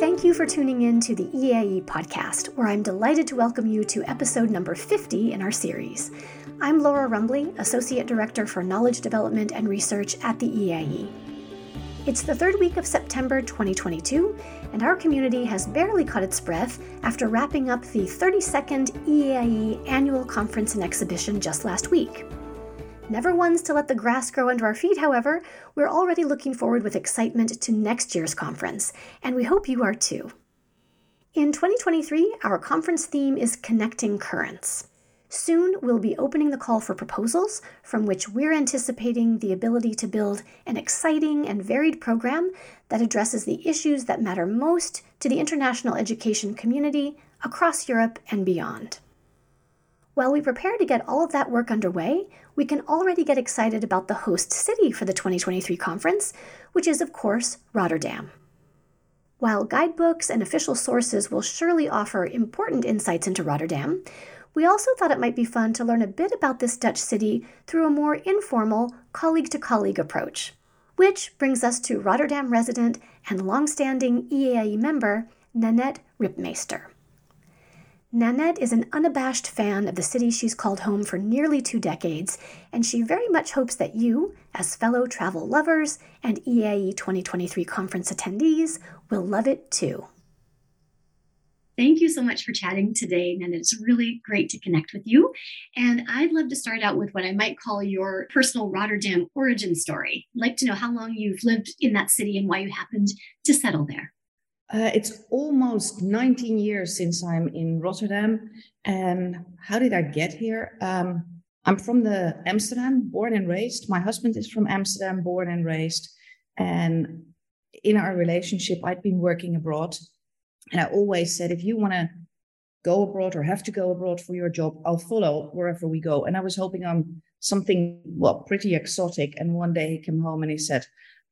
Thank you for tuning in to the EAIE podcast, where I'm delighted to welcome you to episode number 50 in our series. I'm Laura Rumbley, Associate Director for Knowledge Development and Research at the EAIE. It's the third week of September 2022, and our community has barely caught its breath after wrapping up the 32nd EAIE Annual Conference and Exhibition just last week. Never ones to let the grass grow under our feet, however, we're already looking forward with excitement to next year's conference, and we hope you are too. In 2023, our conference theme is Connecting Currents. Soon, we'll be opening the call for proposals, from which we're anticipating the ability to build an exciting and varied program that addresses the issues that matter most to the international education community across Europe and beyond. While we prepare to get all of that work underway, we can already get excited about the host city for the 2023 conference, which is, of course, Rotterdam. While guidebooks and official sources will surely offer important insights into Rotterdam, we also thought it might be fun to learn a bit about this Dutch city through a more informal, colleague to colleague approach. Which brings us to Rotterdam resident and longstanding EAIE member, Nanette Ripmeester. Nanette is an unabashed fan of the city she's called home for nearly two decades, and she very much hopes that you, as fellow travel lovers and EAIE 2023 conference attendees, will love it too. Thank you so much for chatting today, and it's really great to connect with you. And I'd love to start out with what I might call your personal Rotterdam origin story. I'd like to know how long you've lived in that city and why you happened to settle there. Uh, it's almost 19 years since I'm in Rotterdam. And how did I get here? Um, I'm from the Amsterdam, born and raised. My husband is from Amsterdam, born and raised. And in our relationship, I'd been working abroad and I always said, if you want to go abroad or have to go abroad for your job, I'll follow wherever we go. And I was hoping on something, well, pretty exotic. And one day he came home and he said,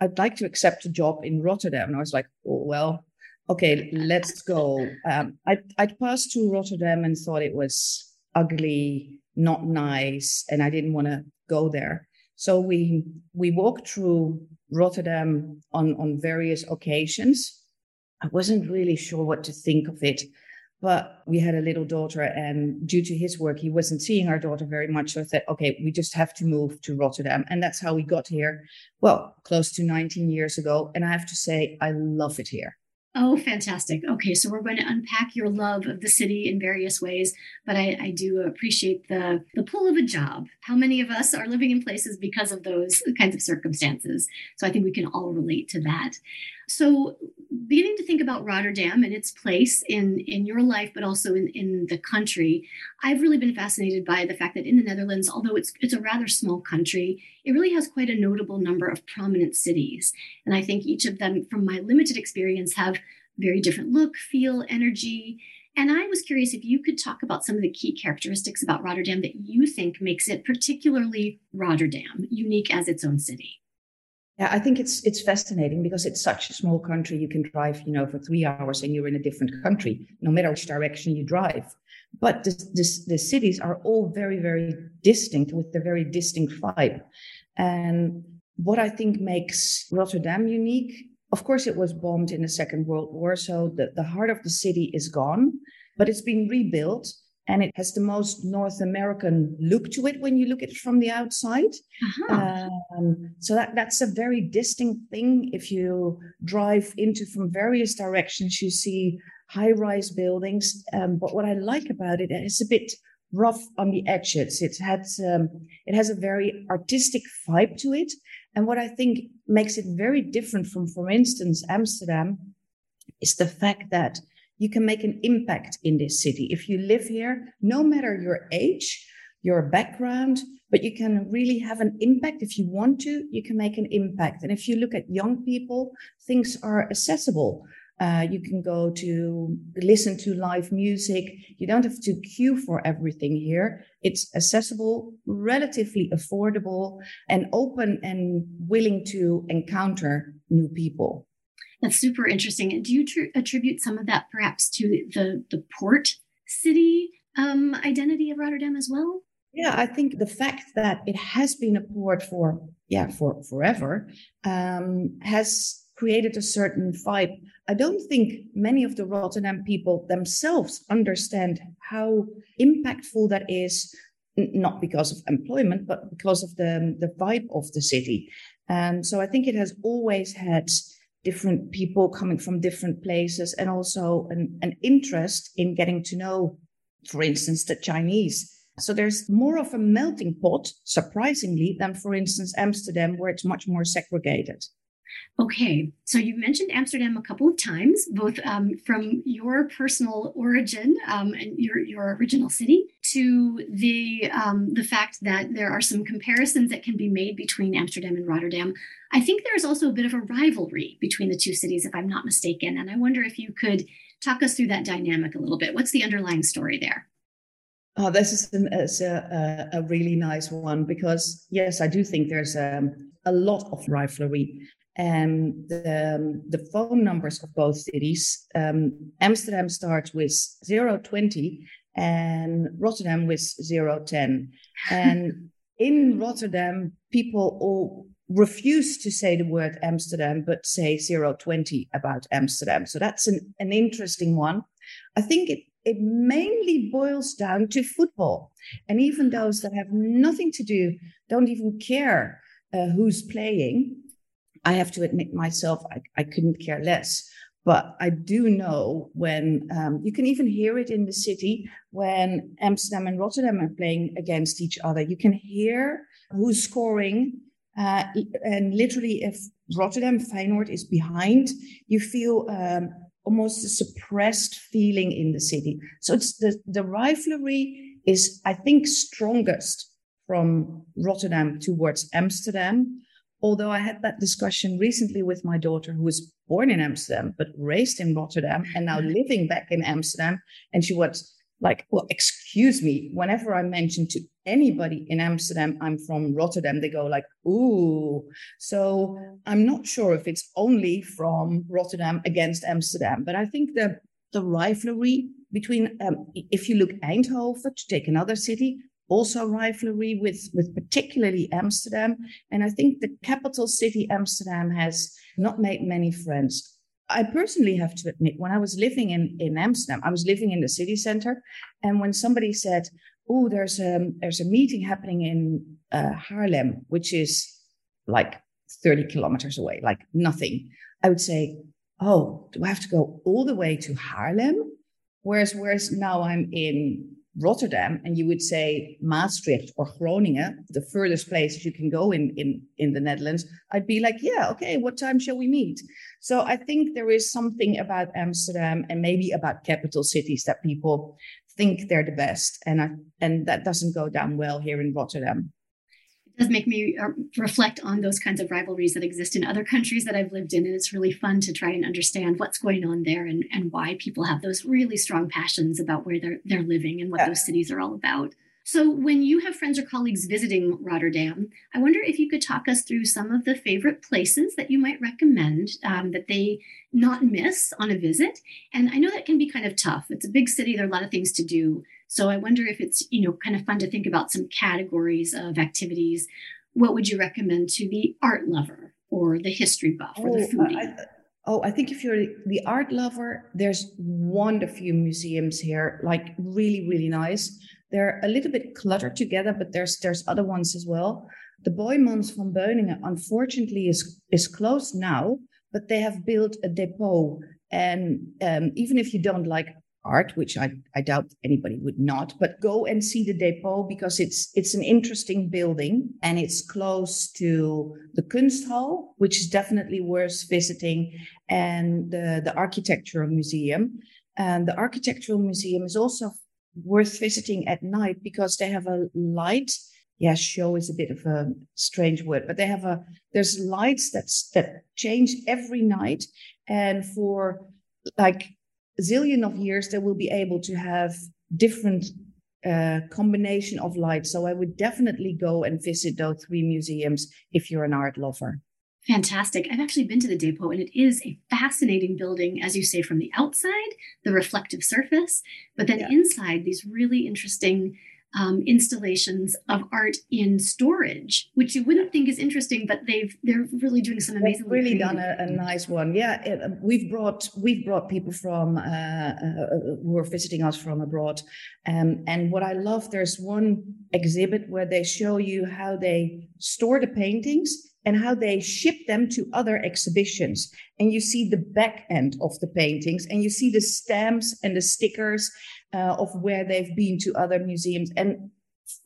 I'd like to accept a job in Rotterdam. And I was like, oh, well, okay, let's go. Um, I, I'd passed through Rotterdam and thought it was ugly, not nice, and I didn't want to go there. So we we walked through Rotterdam on on various occasions, I wasn't really sure what to think of it. But we had a little daughter, and due to his work, he wasn't seeing our daughter very much. So I said, okay, we just have to move to Rotterdam. And that's how we got here. Well, close to 19 years ago. And I have to say, I love it here. Oh, fantastic. Okay, so we're going to unpack your love of the city in various ways, but I, I, do appreciate the, the pull of a job. How many of us are living in places because of those kinds of circumstances? So I think we can all relate to that. So beginning to think about Rotterdam and its place in, in your life, but also in, in the country, I've really been fascinated by the fact that in the Netherlands, although it's, it's a rather small country, it really has quite a notable number of prominent cities. And I think each of them, from my limited experience, have very different look, feel, energy. And I was curious if you could talk about some of the key characteristics about Rotterdam that you think makes it particularly Rotterdam, unique as its own city. Yeah, I think it's it's fascinating because it's such a small country. You can drive, you know, for three hours and you're in a different country, no matter which direction you drive. But the, the, the cities are all very, very distinct with a very distinct vibe. And what I think makes Rotterdam unique, of course, it was bombed in the Second World War, so the, the heart of the city is gone, but it's been rebuilt and it has the most North American look to it when you look at it from the outside. Uh-huh. Um, so that that's a very distinct thing. If you drive into from various directions, you see high-rise buildings. Um, but what I like about it, it is a bit rough on the edges. It has um, it has a very artistic vibe to it, and what I think makes it very different from, for instance, Amsterdam, is the fact that you can make an impact in this city. If you live here, no matter your age, your background, but you can really have an impact. If you want to, you can make an impact. And if you look at young people, things are accessible. Uh, you can go to listen to live music. You don't have to queue for everything here. It's accessible, relatively affordable, and open and willing to encounter new people. That's super interesting. And do you tr- attribute some of that perhaps to the the port city um, identity of Rotterdam as well? Yeah, I think the fact that it has been a port for yeah for forever um, has created a certain vibe. I don't think many of the Rotterdam people themselves understand how impactful that is, not because of employment, but because of the, the vibe of the city. And so I think it has always had different people coming from different places and also an, an interest in getting to know, for instance, the Chinese. So there's more of a melting pot, surprisingly, than, for instance, Amsterdam, where it's much more segregated. Okay, so you mentioned Amsterdam a couple of times, both um, from your personal origin um, and your, your original city to the um, the fact that there are some comparisons that can be made between Amsterdam and Rotterdam. I think there is also a bit of a rivalry between the two cities, if I'm not mistaken, and I wonder if you could talk us through that dynamic a little bit. What's the underlying story there? Oh, this is, an, a, a, really nice one because yes, I do think there's um, a lot of rivalry and the, um, the phone numbers of both cities. Um, Amsterdam starts with 020 and Rotterdam with 010. And in Rotterdam, people all refuse to say the word Amsterdam, but say 020 about Amsterdam. So that's an, an interesting one. I think it, it mainly boils down to football. And even those that have nothing to do, don't even care uh, who's playing. I have to admit myself, I, I couldn't care less. But I do know when um, you can even hear it in the city when Amsterdam and Rotterdam are playing against each other. You can hear who's scoring. Uh, and literally, if Rotterdam Feyenoord is behind, you feel um, almost a suppressed feeling in the city. So it's the, the rivalry is, I think, strongest from Rotterdam towards Amsterdam although I had that discussion recently with my daughter, who was born in Amsterdam but raised in Rotterdam and now mm-hmm. living back in Amsterdam, and she was like, "Well, excuse me." Whenever I mention to anybody in Amsterdam I'm from Rotterdam, they go like, "Ooh." So I'm not sure if it's only from Rotterdam against Amsterdam, but I think the the rivalry between, um, if you look Eindhoven to take another city, also rivalry with, with particularly Amsterdam. And I think the capital city, Amsterdam, has not made many friends. I personally have to admit, when I was living in, in Amsterdam, I was living in the city center. And when somebody said, Oh, there's a, there's a meeting happening in uh, Haarlem, which is like 30 kilometers away, like nothing, I would say, Oh, do I have to go all the way to Haarlem? Whereas, whereas now I'm in Rotterdam and you would say Maastricht or Groningen, the furthest places you can go in, in, in the Netherlands, I'd be like, yeah, okay, what time shall we meet? So I think there is something about Amsterdam and maybe about capital cities that people think they're the best. And I, and that doesn't go down well here in Rotterdam does make me uh, reflect on those kinds of rivalries that exist in other countries that I've lived in. And it's really fun to try and understand what's going on there and, and why people have those really strong passions about where they're, they're living and what yeah. those cities are all about. So, when you have friends or colleagues visiting Rotterdam, I wonder if you could talk us through some of the favorite places that you might recommend um, that they not miss on a visit. And I know that can be kind of tough. It's a big city, there are a lot of things to do. So I wonder if it's, you know, kind of fun to think about some categories of activities. What would you recommend to the art lover or the history buff or the oh, foodie? I, oh, I think if you're the art lover, there's one of few museums here, like really, really nice. They're a little bit cluttered together, but there's there's other ones as well. The Boijmans van Beuningen, unfortunately, is is closed now, but they have built a depot. And um, even if you don't like art, which I, I doubt anybody would not, but go and see the depot because it's it's an interesting building and it's close to the Kunsthal, which is definitely worth visiting, and the, the architectural museum. And the architectural museum is also worth visiting at night because they have a light. Yeah, show is a bit of a strange word, but they have a there's lights that's that change every night. And for like zillion of years they will be able to have different uh, combination of light. So I would definitely go and visit those three museums if you're an art lover. Fantastic. I've actually been to the depot and it is a fascinating building, as you say, from the outside, the reflective surface, but then yeah. inside, these really interesting um, installations of art in storage, which you wouldn't think is interesting, but they've they're really doing some amazing. They've really done a, a, nice one. Yeah, it, uh, we've brought we've brought people from uh, uh, who are visiting us from abroad, um, and what I love, there's one exhibit where they show you how they store the paintings and how they ship them to other exhibitions. And you see the back end of the paintings and you see the stamps and the stickers uh, of where they've been to other museums. And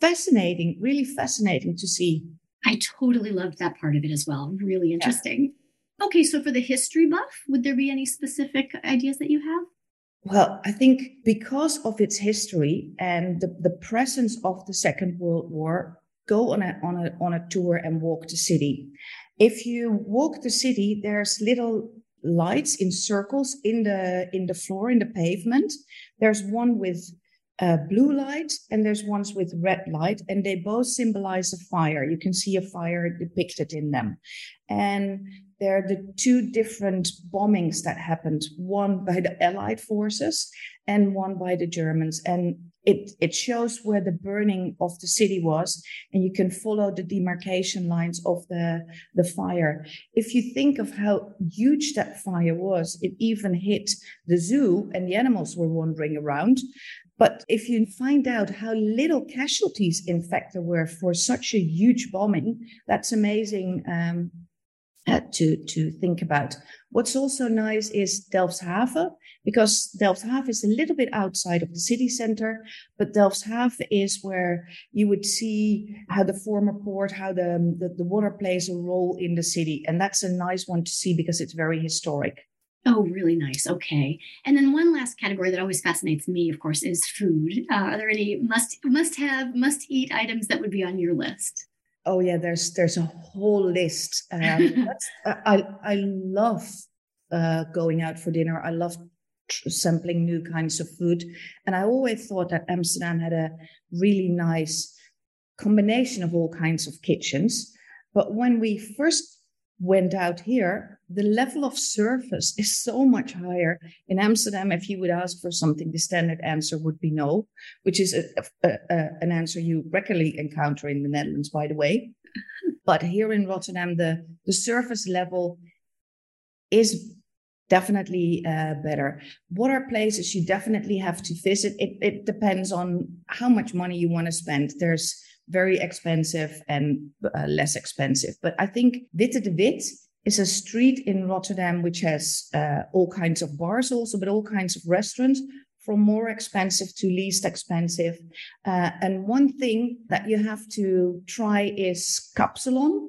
fascinating, really fascinating to see. I totally loved that part of it as well. Really interesting. Yeah. Okay, so for the history buff, would there be any specific ideas that you have? Well, I think because of its history and the, the presence of the Second World War, go on a on a on a tour and walk the city. If you walk the city, there's little lights in circles in the in the floor in the pavement. There's one with uh, blue light and there's ones with red light, and they both symbolize a fire. You can see a fire depicted in them, and they're the two different bombings that happened. One by the Allied forces and one by the Germans, and it it shows where the burning of the city was and you can follow the demarcation lines of the the fire if you think of how huge that fire was it even hit the zoo and the animals were wandering around but if you find out how little casualties in fact there were for such a huge bombing that's amazing um, uh, to to think about. What's also nice is Delfshaven because Delfshaven is a little bit outside of the city center, but Delfshaven is where you would see how the former port, how the, the the water plays a role in the city, and that's a nice one to see because it's very historic. Oh, really nice. Okay. And then one last category that always fascinates me, of course, is food. Uh, are there any must must have must eat items that would be on your list? Oh yeah, there's there's a whole list. Um, I I love uh, going out for dinner. I love sampling new kinds of food, and I always thought that Amsterdam had a really nice combination of all kinds of kitchens. But when we first went out here, the level of service is so much higher. In Amsterdam, if you would ask for something, the standard answer would be no, which is a, a, a, an answer you regularly encounter in the Netherlands, by the way. But here in Rotterdam, the, the service level is definitely uh, better. What are places you definitely have to visit? It, it depends on how much money you want to spend. There's very expensive and uh, less expensive. But I think Witte de With is a street in Rotterdam which has uh, all kinds of bars also, but all kinds of restaurants from more expensive to least expensive. Uh, and one thing that you have to try is kapsalon.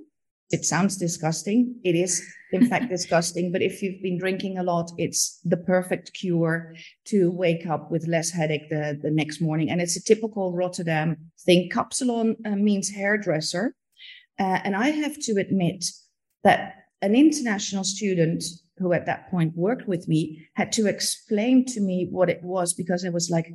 It sounds disgusting. It is, in fact, disgusting. But if you've been drinking a lot, it's the perfect cure to wake up with less headache the, the next morning. And it's a typical Rotterdam thing. Kapsalon uh, means hairdresser. Uh, and I have to admit that an international student who at that point worked with me had to explain to me what it was because I was like,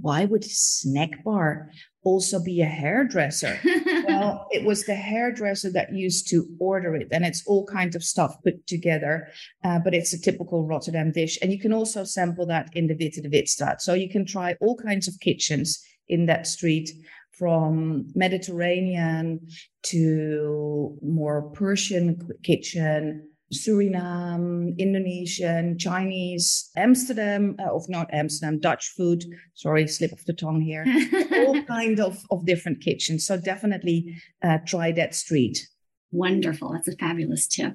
why would snack bar also be a hairdresser? well, it was the hairdresser that used to order it, and it's all kinds of stuff put together. Uh, but it's a typical Rotterdam dish, and you can also sample that in the Witte de Withstraat. So you can try all kinds of kitchens in that street from Mediterranean to more Persian kitchen, Suriname, Indonesian, Chinese, Amsterdam, uh, of not Amsterdam, Dutch food. Sorry, slip of the tongue here. All kind of, of different kitchens. So definitely uh, try that street. Wonderful. That's a fabulous tip.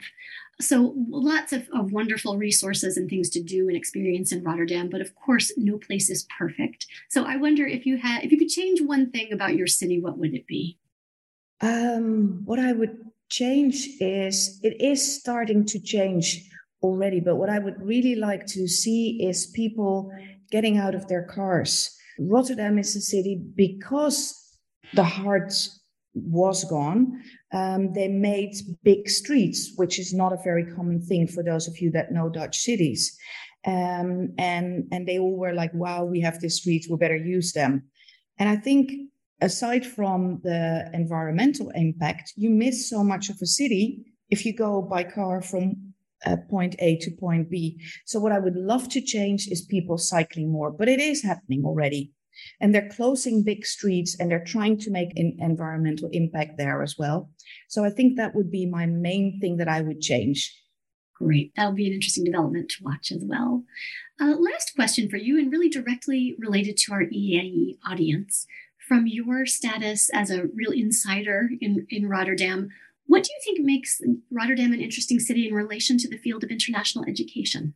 So lots of, of wonderful resources and things to do and experience in Rotterdam, but of course, no place is perfect. So I wonder if you had, if you could change one thing about your city, what would it be? Um, what I would change is it is starting to change already, but what I would really like to see is people getting out of their cars. Rotterdam is a city because the heart was gone. Um, they made big streets, which is not a very common thing for those of you that know Dutch cities. Um, and and they all were like, "Wow, we have these streets, we better use them." And I think aside from the environmental impact, you miss so much of a city if you go by car from uh, point A to point B. So what I would love to change is people cycling more, but it is happening already. and they're closing big streets and they're trying to make an environmental impact there as well. So I think that would be my main thing that I would change. Great. That'll be an interesting development to watch as well. Uh, last question for you, and really directly related to our EAIE audience. From your status as a real insider in, in Rotterdam, what do you think makes Rotterdam an interesting city in relation to the field of international education?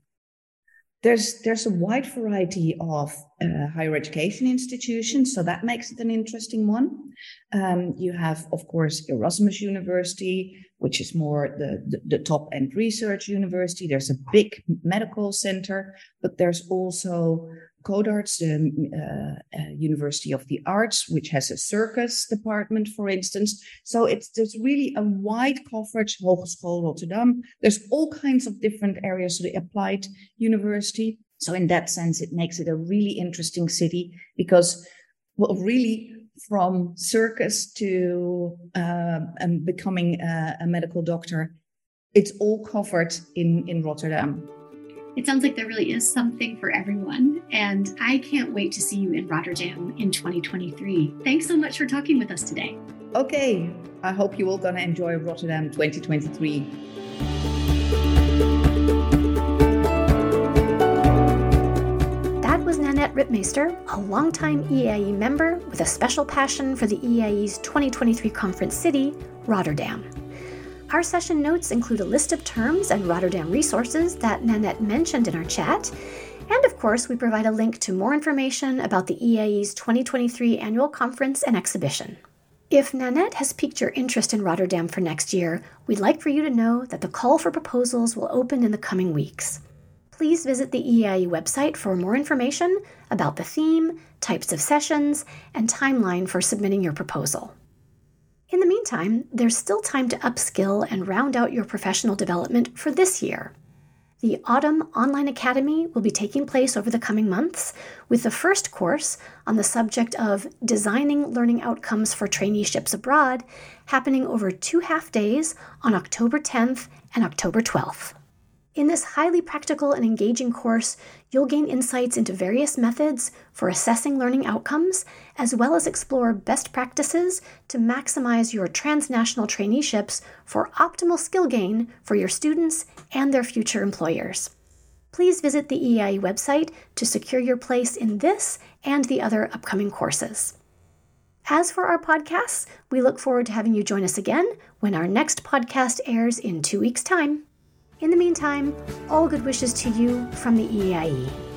there's there's a wide variety of uh, higher education institutions, so that makes it an interesting one. Um, you have, of course, Erasmus University, which is more the, the, the top end research university. There's a big medical center, but there's also Codarts, the uh, uh, University of the Arts, which has a circus department, for instance. So it's there's really a wide coverage. Hogeschool Rotterdam. There's all kinds of different areas of the applied university. So in that sense, it makes it a really interesting city because, well, really from circus to uh, becoming a, a medical doctor, it's all covered in in Rotterdam. It sounds like there really is something for everyone. And I can't wait to see you in Rotterdam in 2023. Thanks so much for talking with us today. Okay. I hope you all going to enjoy Rotterdam 2023. That was Nanette Ripmeester, a longtime EAIE member with a special passion for the EAIE's 2023 conference city, Rotterdam. Our session notes include a list of terms and Rotterdam resources that Nanette mentioned in our chat. And of course, we provide a link to more information about the EAIE's 2023 annual conference and exhibition. If Nanette has piqued your interest in Rotterdam for next year, we'd like for you to know that the call for proposals will open in the coming weeks. Please visit the EAIE website for more information about the theme, types of sessions, and timeline for submitting your proposal. In the meantime, there's still time to upskill and round out your professional development for this year. The Autumn Online Academy will be taking place over the coming months, with the first course on the subject of designing learning outcomes for traineeships abroad happening over two half days on October 10th and October 12th. In this highly practical and engaging course, you'll gain insights into various methods for assessing learning outcomes, as well as explore best practices to maximize your transnational traineeships for optimal skill gain for your students and their future employers. Please visit the EAIE website to secure your place in this and the other upcoming courses. As for our podcasts, we look forward to having you join us again when our next podcast airs in two weeks' time. In the meantime, all good wishes to you from the EAIE.